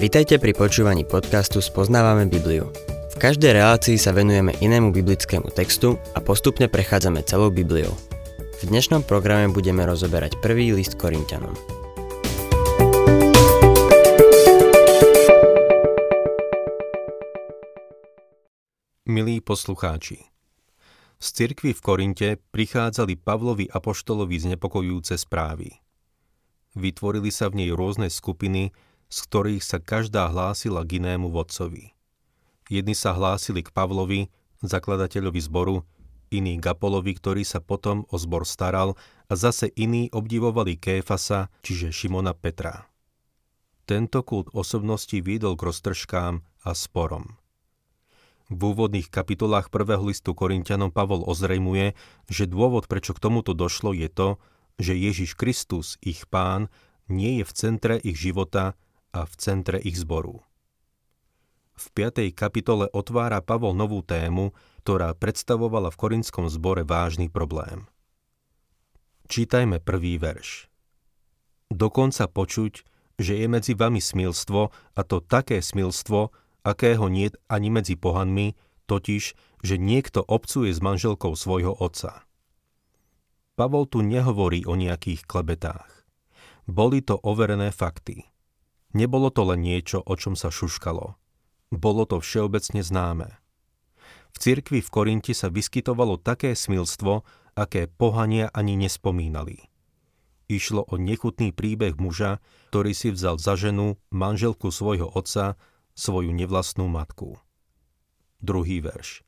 Vitajte pri počúvaní podcastu Spoznávame Bibliu. V každej relácii sa venujeme inému biblickému textu a postupne prechádzame celou Bibliou. V dnešnom programe budeme rozoberať prvý list Korintianom. Milí poslucháči, z cirkvi v Korinte prichádzali Pavlovi apoštolovi znepokojujúce správy. Vytvorili sa v nej rôzne skupiny, z ktorých sa každá hlásila k inému vodcovi. Jedni sa hlásili k Pavlovi, zakladateľovi zboru, iní k ktorý sa potom o zbor staral a zase iní obdivovali Kéfasa, čiže Šimona Petra. Tento kult osobnosti viedol k roztržkám a sporom. V úvodných kapitolách prvého listu Korintianom Pavol ozrejmuje, že dôvod, prečo k tomuto došlo, je to, že Ježiš Kristus, ich pán, nie je v centre ich života a v centre ich zboru. V 5. kapitole otvára Pavol novú tému, ktorá predstavovala v korinskom zbore vážny problém. Čítajme prvý verš. Dokonca počuť, že je medzi vami smilstvo, a to také smilstvo, akého nie ani medzi pohanmi, totiž, že niekto obcuje s manželkou svojho otca. Pavol tu nehovorí o nejakých klebetách. Boli to overené fakty. Nebolo to len niečo, o čom sa šuškalo. Bolo to všeobecne známe. V cirkvi v Korinti sa vyskytovalo také smilstvo, aké pohania ani nespomínali. Išlo o nechutný príbeh muža, ktorý si vzal za ženu manželku svojho otca, svoju nevlastnú matku. Druhý verš.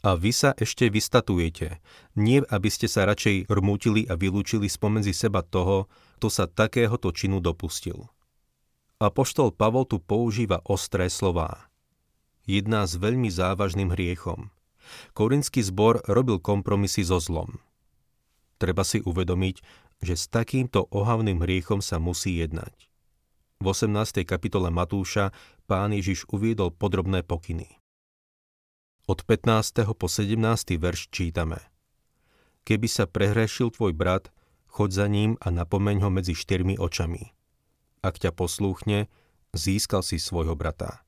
A vy sa ešte vystatujete, nie aby ste sa radšej rmútili a vylúčili spomedzi seba toho, kto sa takéhoto činu dopustil. Apoštol Pavol tu používa ostré slová. Jedná s veľmi závažným hriechom. Korinský zbor robil kompromisy so zlom. Treba si uvedomiť, že s takýmto ohavným hriechom sa musí jednať. V 18. kapitole Matúša pán Ježiš uviedol podrobné pokyny. Od 15. po 17. verš čítame. Keby sa prehrešil tvoj brat, choď za ním a napomeň ho medzi štyrmi očami. Ak ťa poslúchne, získal si svojho brata.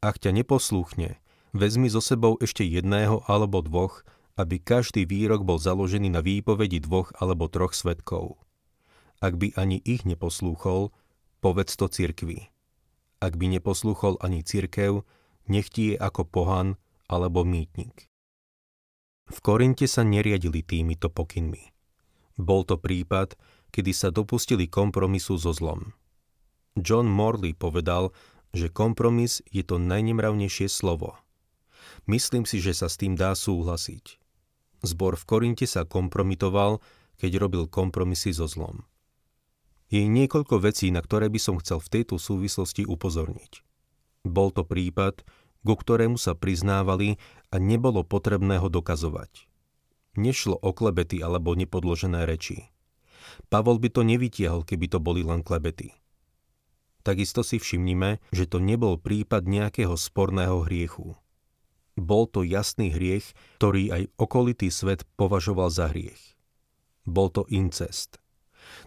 Ak ťa neposlúchne, vezmi so sebou ešte jedného alebo dvoch, aby každý výrok bol založený na výpovedi dvoch alebo troch svetkov. Ak by ani ich neposlúchol, povedz to cirkvi. Ak by neposlúchol ani cirkev, nech ti je ako pohan, alebo mýtnik. V Korinte sa neriadili týmito pokynmi. Bol to prípad, kedy sa dopustili kompromisu so zlom. John Morley povedal, že kompromis je to najnemravnejšie slovo. Myslím si, že sa s tým dá súhlasiť. Zbor v Korinte sa kompromitoval, keď robil kompromisy so zlom. Je niekoľko vecí, na ktoré by som chcel v tejto súvislosti upozorniť. Bol to prípad, ku ktorému sa priznávali a nebolo potrebné ho dokazovať. Nešlo o klebety alebo nepodložené reči. Pavol by to nevytiahol, keby to boli len klebety. Takisto si všimnime, že to nebol prípad nejakého sporného hriechu. Bol to jasný hriech, ktorý aj okolitý svet považoval za hriech. Bol to incest.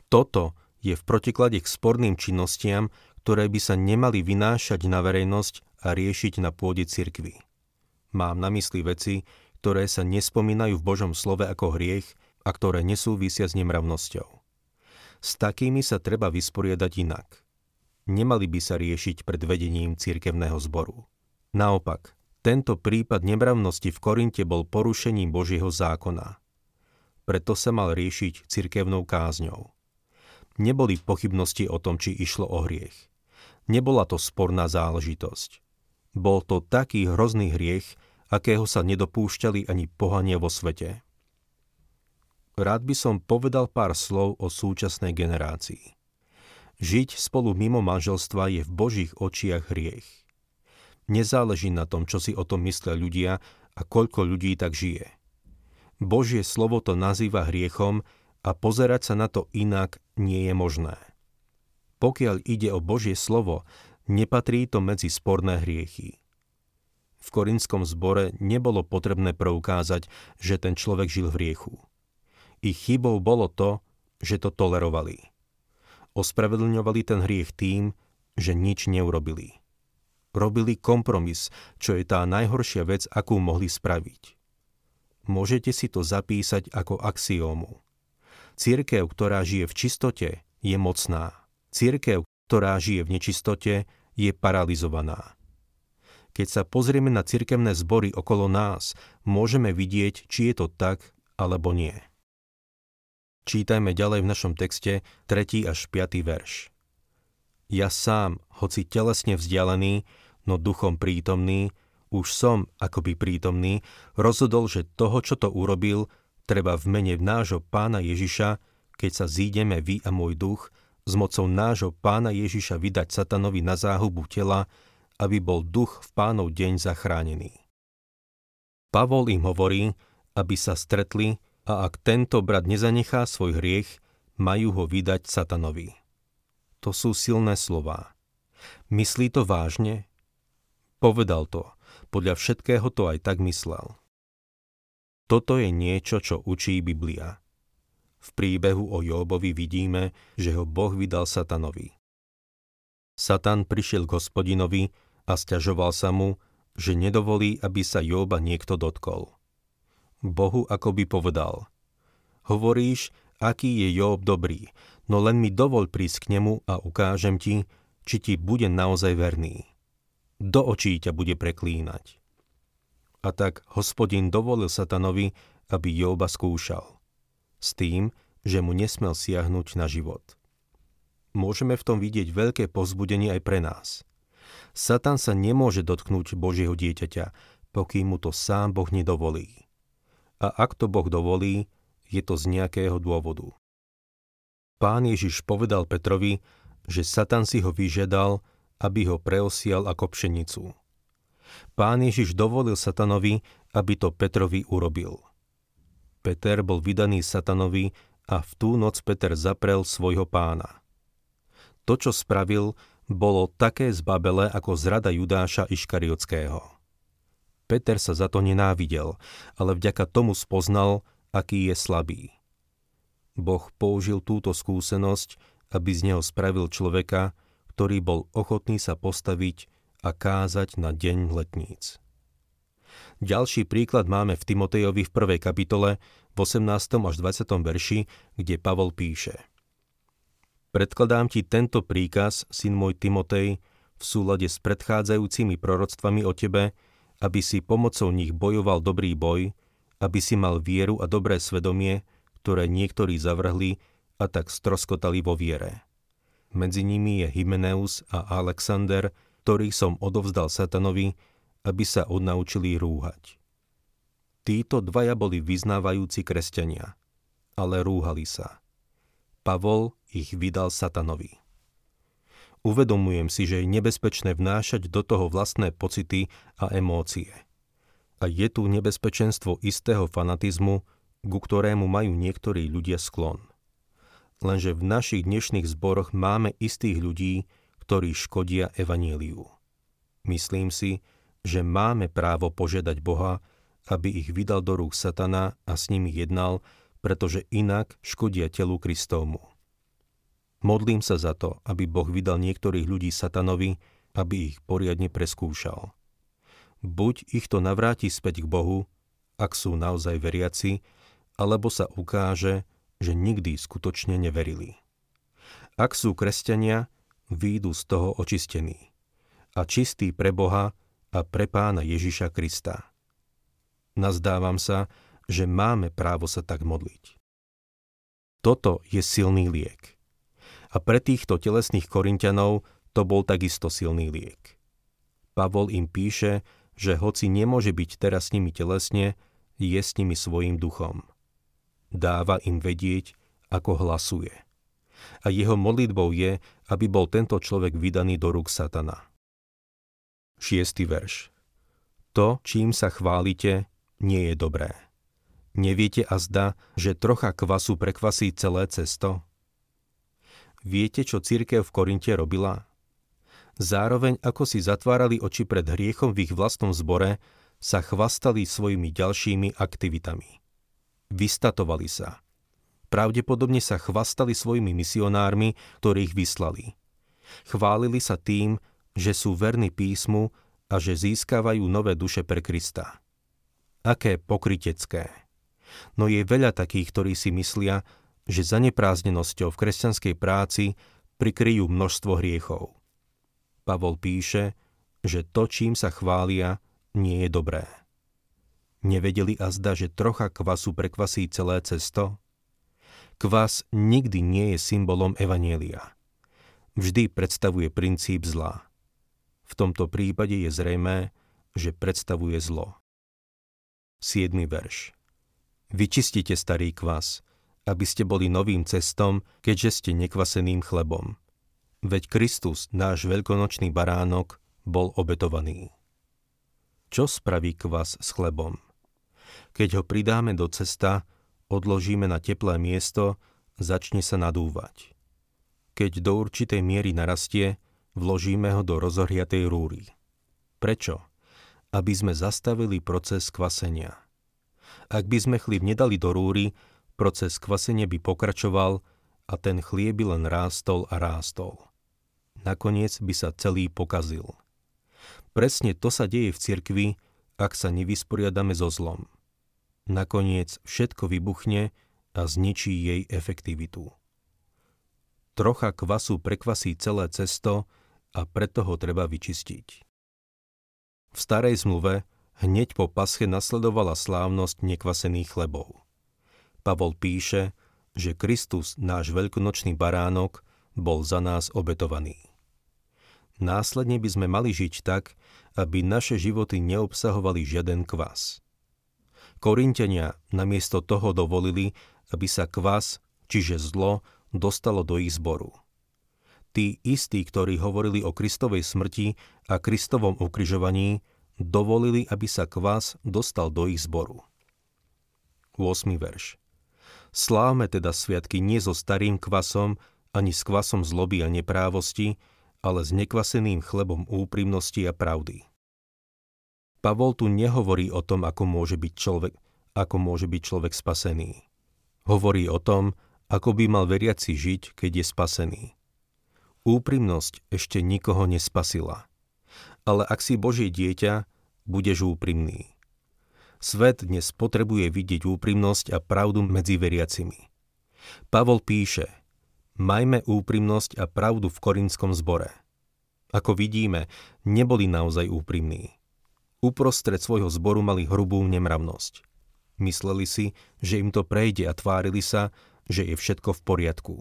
Toto je v protiklade k sporným činnostiam, ktoré by sa nemali vynášať na verejnosť a riešiť na pôde cirkvy. Mám na mysli veci, ktoré sa nespomínajú v Božom slove ako hriech a ktoré nesúvisia s nemravnosťou. S takými sa treba vysporiadať inak. Nemali by sa riešiť pred vedením cirkevného zboru. Naopak, tento prípad nemravnosti v Korinte bol porušením Božieho zákona. Preto sa mal riešiť cirkevnou kázňou. Neboli pochybnosti o tom, či išlo o hriech. Nebola to sporná záležitosť. Bol to taký hrozný hriech, akého sa nedopúšťali ani pohania vo svete. Rád by som povedal pár slov o súčasnej generácii. Žiť spolu mimo manželstva je v Božích očiach hriech. Nezáleží na tom, čo si o tom myslia ľudia a koľko ľudí tak žije. Božie slovo to nazýva hriechom a pozerať sa na to inak nie je možné. Pokiaľ ide o Božie slovo, Nepatrí to medzi sporné hriechy. V korinskom zbore nebolo potrebné preukázať, že ten človek žil v hriechu. Ich chybou bolo to, že to tolerovali. Ospravedlňovali ten hriech tým, že nič neurobili. Robili kompromis, čo je tá najhoršia vec, akú mohli spraviť. Môžete si to zapísať ako axiómu. Církev, ktorá žije v čistote, je mocná. Církev, ktorá žije v nečistote, je paralizovaná. Keď sa pozrieme na cirkevné zbory okolo nás, môžeme vidieť, či je to tak alebo nie. Čítajme ďalej v našom texte 3. až 5. verš. Ja sám, hoci telesne vzdialený, no duchom prítomný, už som akoby prítomný, rozhodol, že toho, čo to urobil, treba v mene nášho pána Ježiša, keď sa zídeme vy a môj duch, s mocou nášho pána Ježiša vydať satanovi na záhubu tela, aby bol duch v pánov deň zachránený. Pavol im hovorí, aby sa stretli a ak tento brat nezanechá svoj hriech, majú ho vydať satanovi. To sú silné slová. Myslí to vážne? Povedal to. Podľa všetkého to aj tak myslel. Toto je niečo, čo učí Biblia. V príbehu o Jóbovi vidíme, že ho Boh vydal satanovi. Satan prišiel k hospodinovi a stiažoval sa mu, že nedovolí, aby sa Jóba niekto dotkol. Bohu akoby povedal, hovoríš, aký je Job dobrý, no len mi dovol prísť k nemu a ukážem ti, či ti bude naozaj verný. Do očí ťa bude preklínať. A tak hospodin dovolil satanovi, aby Jóba skúšal. S tým, že mu nesmel siahnuť na život. Môžeme v tom vidieť veľké pozbudenie aj pre nás. Satan sa nemôže dotknúť Božieho dieťaťa, pokým mu to sám Boh nedovolí. A ak to Boh dovolí, je to z nejakého dôvodu. Pán Ježiš povedal Petrovi, že Satan si ho vyžiadal, aby ho preosial ako pšenicu. Pán Ježiš dovolil Satanovi, aby to Petrovi urobil. Peter bol vydaný Satanovi a v tú noc Peter zaprel svojho pána. To, čo spravil, bolo také zbabele ako zrada Judáša Iškariotského. Peter sa za to nenávidel, ale vďaka tomu spoznal, aký je slabý. Boh použil túto skúsenosť, aby z neho spravil človeka, ktorý bol ochotný sa postaviť a kázať na deň letníc. Ďalší príklad máme v Timotejovi v 1. kapitole v 18. až 20. verši, kde Pavol píše – Predkladám ti tento príkaz, syn môj Timotej, v súlade s predchádzajúcimi proroctvami o tebe, aby si pomocou nich bojoval dobrý boj, aby si mal vieru a dobré svedomie, ktoré niektorí zavrhli a tak stroskotali vo viere. Medzi nimi je Hymeneus a Alexander, ktorých som odovzdal satanovi, aby sa odnaučili rúhať. Títo dvaja boli vyznávajúci kresťania, ale rúhali sa. Pavol ich vydal satanovi. Uvedomujem si, že je nebezpečné vnášať do toho vlastné pocity a emócie. A je tu nebezpečenstvo istého fanatizmu, ku ktorému majú niektorí ľudia sklon. Lenže v našich dnešných zboroch máme istých ľudí, ktorí škodia evaníliu. Myslím si, že máme právo požiadať Boha, aby ich vydal do rúk satana a s nimi jednal, pretože inak škodia telu Kristovmu. Modlím sa za to, aby Boh vydal niektorých ľudí satanovi, aby ich poriadne preskúšal. Buď ich to navráti späť k Bohu, ak sú naozaj veriaci, alebo sa ukáže, že nikdy skutočne neverili. Ak sú kresťania, výjdu z toho očistení a čistí pre Boha a pre pána Ježiša Krista. Nazdávam sa, že máme právo sa tak modliť. Toto je silný liek. A pre týchto telesných korintianov to bol takisto silný liek. Pavol im píše, že hoci nemôže byť teraz s nimi telesne, je s nimi svojim duchom. Dáva im vedieť, ako hlasuje. A jeho modlitbou je, aby bol tento človek vydaný do rúk satana. Šiestý verš. To, čím sa chválite, nie je dobré. Neviete a zda, že trocha kvasu prekvasí celé cesto? Viete, čo církev v Korinte robila? Zároveň ako si zatvárali oči pred hriechom v ich vlastnom zbore, sa chvastali svojimi ďalšími aktivitami. Vystatovali sa. Pravdepodobne sa chvastali svojimi misionármi, ktorých vyslali. Chválili sa tým, že sú verní písmu a že získavajú nové duše pre Krista. Aké pokrytecké. No je veľa takých, ktorí si myslia, že zaneprázdnenosťou v kresťanskej práci prikryjú množstvo hriechov. Pavol píše, že to, čím sa chvália, nie je dobré. Nevedeli azda, že trocha kvasu prekvasí celé cesto? Kvas nikdy nie je symbolom Evanielia. Vždy predstavuje princíp zla. V tomto prípade je zrejmé, že predstavuje zlo. 7. verš Vyčistite starý kvas, aby ste boli novým cestom, keďže ste nekvaseným chlebom. Veď Kristus, náš veľkonočný baránok, bol obetovaný. Čo spraví kvas s chlebom? Keď ho pridáme do cesta, odložíme na teplé miesto, začne sa nadúvať. Keď do určitej miery narastie, vložíme ho do rozohriatej rúry. Prečo? Aby sme zastavili proces kvasenia. Ak by sme chlieb nedali do rúry, proces kvasenia by pokračoval a ten chlieb by len rástol a rástol. Nakoniec by sa celý pokazil. Presne to sa deje v cirkvi, ak sa nevysporiadame so zlom. Nakoniec všetko vybuchne a zničí jej efektivitu. Trocha kvasu prekvasí celé cesto a preto ho treba vyčistiť. V starej zmluve hneď po pasche nasledovala slávnosť nekvasených chlebov. Pavol píše, že Kristus, náš veľkonočný baránok, bol za nás obetovaný. Následne by sme mali žiť tak, aby naše životy neobsahovali žiaden kvas. Korintenia namiesto toho dovolili, aby sa kvas, čiže zlo, dostalo do ich zboru tí istí, ktorí hovorili o Kristovej smrti a Kristovom ukrižovaní, dovolili, aby sa kvás dostal do ich zboru. 8. verš Slávme teda sviatky nie so starým kvasom, ani s kvasom zloby a neprávosti, ale s nekvaseným chlebom úprimnosti a pravdy. Pavol tu nehovorí o tom, ako môže byť človek, ako môže byť človek spasený. Hovorí o tom, ako by mal veriaci žiť, keď je spasený. Úprimnosť ešte nikoho nespasila. Ale ak si Božie dieťa, budeš úprimný. Svet dnes potrebuje vidieť úprimnosť a pravdu medzi veriacimi. Pavol píše, majme úprimnosť a pravdu v korinskom zbore. Ako vidíme, neboli naozaj úprimní. Uprostred svojho zboru mali hrubú nemravnosť. Mysleli si, že im to prejde a tvárili sa, že je všetko v poriadku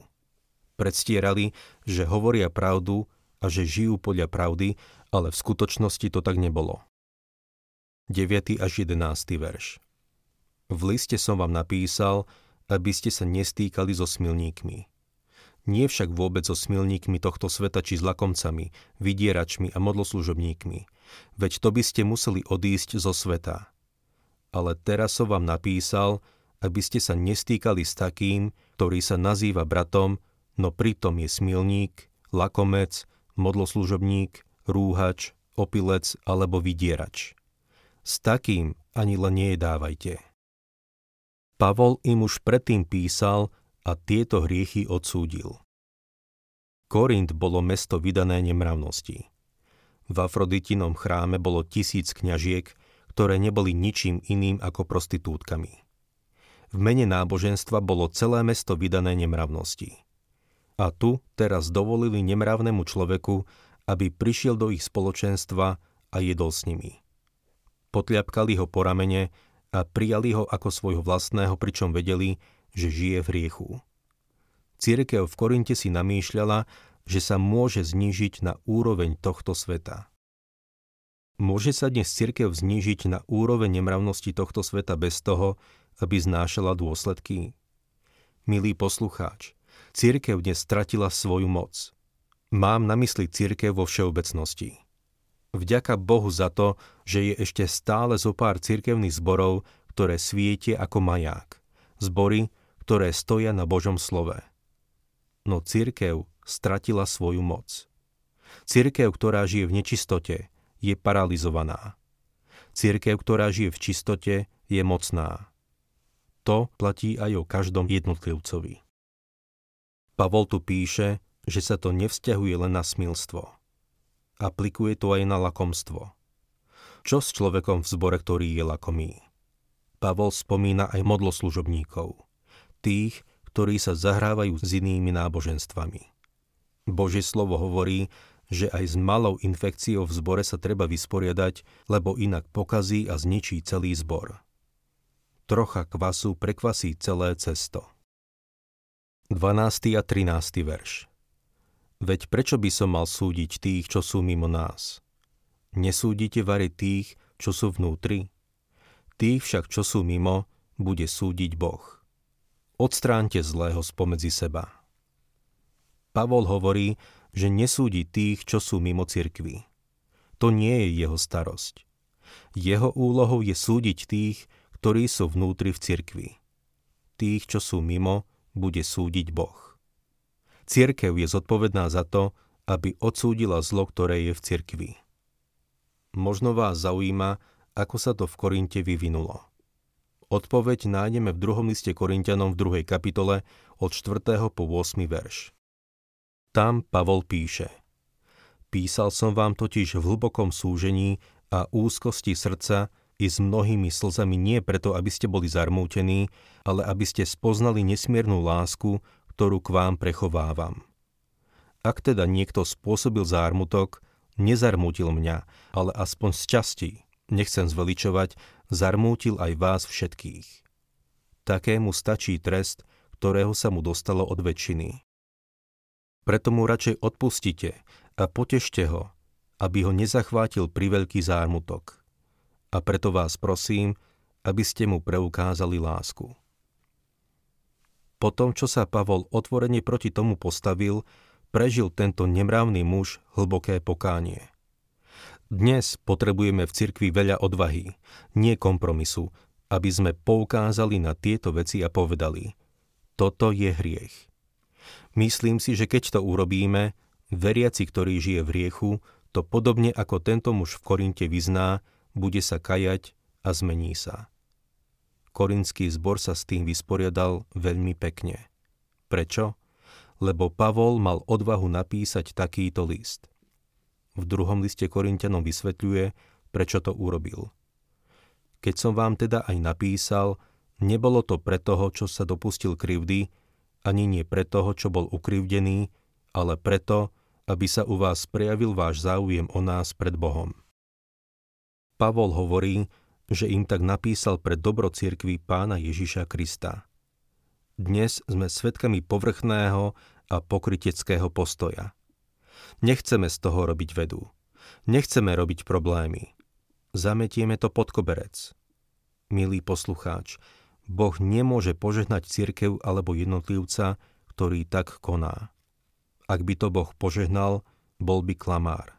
predstierali, že hovoria pravdu a že žijú podľa pravdy, ale v skutočnosti to tak nebolo. 9. až 11. verš V liste som vám napísal, aby ste sa nestýkali so smilníkmi. Nie však vôbec so smilníkmi tohto sveta či s lakomcami, vydieračmi a modloslužobníkmi, veď to by ste museli odísť zo sveta. Ale teraz som vám napísal, aby ste sa nestýkali s takým, ktorý sa nazýva bratom, no pritom je smilník, lakomec, modloslužobník, rúhač, opilec alebo vydierač. S takým ani len nejedávajte. Pavol im už predtým písal a tieto hriechy odsúdil. Korint bolo mesto vydané nemravnosti. V Afroditinom chráme bolo tisíc kňažiek, ktoré neboli ničím iným ako prostitútkami. V mene náboženstva bolo celé mesto vydané nemravnosti. A tu teraz dovolili nemravnému človeku, aby prišiel do ich spoločenstva a jedol s nimi. Potľapkali ho po ramene a prijali ho ako svojho vlastného, pričom vedeli, že žije v hriechu. Církev v Korinte si namýšľala, že sa môže znížiť na úroveň tohto sveta. Môže sa dnes církev znížiť na úroveň nemravnosti tohto sveta bez toho, aby znášala dôsledky? Milý poslucháč, Církev dnes stratila svoju moc. Mám na mysli církev vo všeobecnosti. Vďaka Bohu za to, že je ešte stále zo pár církevných zborov, ktoré svietie ako maják. Zbory, ktoré stoja na Božom slove. No církev stratila svoju moc. Církev, ktorá žije v nečistote, je paralizovaná. Církev, ktorá žije v čistote, je mocná. To platí aj o každom jednotlivcovi. Pavol tu píše, že sa to nevzťahuje len na smilstvo. Aplikuje to aj na lakomstvo. Čo s človekom v zbore, ktorý je lakomý? Pavol spomína aj modloslužobníkov, tých, ktorí sa zahrávajú s inými náboženstvami. Božie slovo hovorí, že aj s malou infekciou v zbore sa treba vysporiadať, lebo inak pokazí a zničí celý zbor. Trocha kvasu prekvasí celé cesto. 12. a 13. verš Veď prečo by som mal súdiť tých, čo sú mimo nás? Nesúdite vary tých, čo sú vnútri? Tých však, čo sú mimo, bude súdiť Boh. Odstránte zlého spomedzi seba. Pavol hovorí, že nesúdi tých, čo sú mimo cirkvy. To nie je jeho starosť. Jeho úlohou je súdiť tých, ktorí sú vnútri v cirkvi. Tých, čo sú mimo, bude súdiť Boh. Cirkev je zodpovedná za to, aby odsúdila zlo, ktoré je v cirkvi. Možno vás zaujíma, ako sa to v Korinte vyvinulo. Odpoveď nájdeme v druhom liste Korintianom v 2. kapitole od 4. po 8. verš. Tam Pavol píše Písal som vám totiž v hlbokom súžení a úzkosti srdca i s mnohými slzami nie preto, aby ste boli zarmútení, ale aby ste spoznali nesmiernu lásku, ktorú k vám prechovávam. Ak teda niekto spôsobil zármutok, nezarmútil mňa, ale aspoň z časti, nechcem zveličovať, zarmútil aj vás všetkých. Takému stačí trest, ktorého sa mu dostalo od väčšiny. Preto mu radšej odpustite a potešte ho, aby ho nezachvátil priveľký zármutok. A preto vás prosím, aby ste mu preukázali lásku. Po tom, čo sa Pavol otvorene proti tomu postavil, prežil tento nemravný muž hlboké pokánie. Dnes potrebujeme v cirkvi veľa odvahy, nie kompromisu, aby sme poukázali na tieto veci a povedali, toto je hriech. Myslím si, že keď to urobíme, veriaci, ktorý žije v hriechu, to podobne ako tento muž v Korinte vyzná, bude sa kajať a zmení sa. Korinský zbor sa s tým vysporiadal veľmi pekne. Prečo? Lebo Pavol mal odvahu napísať takýto list – v druhom liste Korintianom vysvetľuje, prečo to urobil. Keď som vám teda aj napísal, nebolo to pre toho, čo sa dopustil krivdy, ani nie pre toho, čo bol ukrivdený, ale preto, aby sa u vás prejavil váš záujem o nás pred Bohom. Pavol hovorí, že im tak napísal pre dobro cirkvi pána Ježiša Krista. Dnes sme svedkami povrchného a pokryteckého postoja. Nechceme z toho robiť vedu. Nechceme robiť problémy. Zametieme to pod koberec. Milý poslucháč, Boh nemôže požehnať cirkev alebo jednotlivca, ktorý tak koná. Ak by to Boh požehnal, bol by klamár.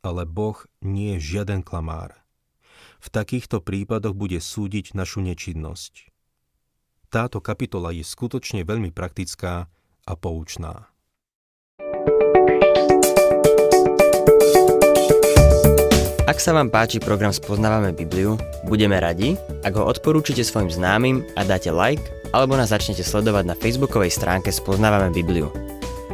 Ale Boh nie je žiaden klamár. V takýchto prípadoch bude súdiť našu nečinnosť. Táto kapitola je skutočne veľmi praktická a poučná. Ak sa vám páči program Spoznávame Bibliu, budeme radi, ak ho odporúčite svojim známym a dáte like, alebo nás začnete sledovať na facebookovej stránke Spoznávame Bibliu.